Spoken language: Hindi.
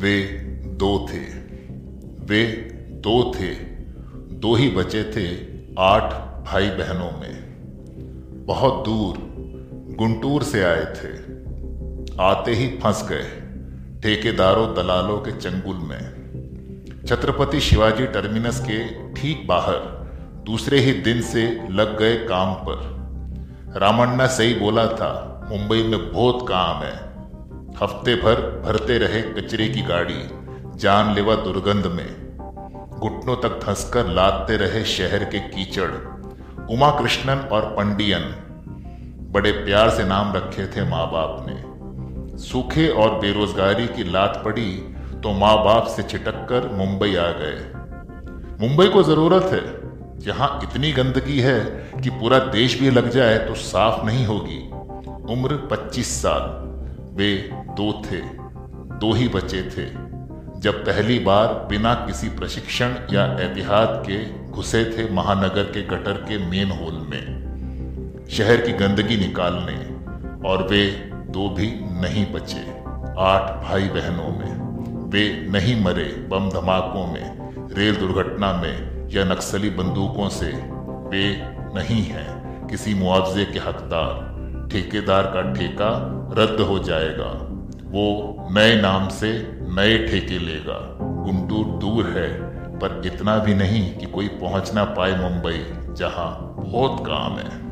वे दो थे। वे दो थे। दो ही बचे थे आठ भाई बहनों में। बहुत दूर गुंटूर से आए थे। आते ही फंस गए ठेकेदारों दलालों के चंगुल में। छत्रपति शिवाजी टर्मिनस के ठीक बाहर, दूसरे ही दिन से लग गए काम पर। रामण्णा सही बोला था, मुंबई में बहुत काम है। हफ़्ते भर भरते रहे कचरे की गाड़ी, जानलेवा दुर्गंध में। घुटनों तक धंसकर लादते रहे शहर के कीचड़ उमा कृष्णन और पंडियन। बड़े प्यार से नाम रखे थे माँ बाप ने। सूखे और बेरोजगारी की लात पड़ी तो माँ बाप से छिटक कर मुंबई आ गए। मुंबई को ज़रूरत है। जहाँ इतनी गंदगी है कि पूरा देश भी लग जाए तो साफ़ नहीं होगी। उम्र 25 साल। वे दो थे, दो ही बचे थे। जब पहली बार बिना किसी प्रशिक्षण या एहतियात के घुसे थे महानगर के गटर के मेन होल में, शहर की गंदगी निकालने, और वे दो भी नहीं बचे, आठ भाई बहनों में। वे नहीं मरे बम धमाकों में, रेल दुर्घटना में या नक्सली बंदूकों से। वे नहीं हैं किसी मुआवजे के हकदार। ठेकेदार का ठेका रद्द हो जाएगा। वो नए नाम से नए ठेके लेगा। गुंटूर दूर है, पर इतना भी नहीं कि कोई पहुँच ना पाए मुंबई, जहाँ बहुत काम है।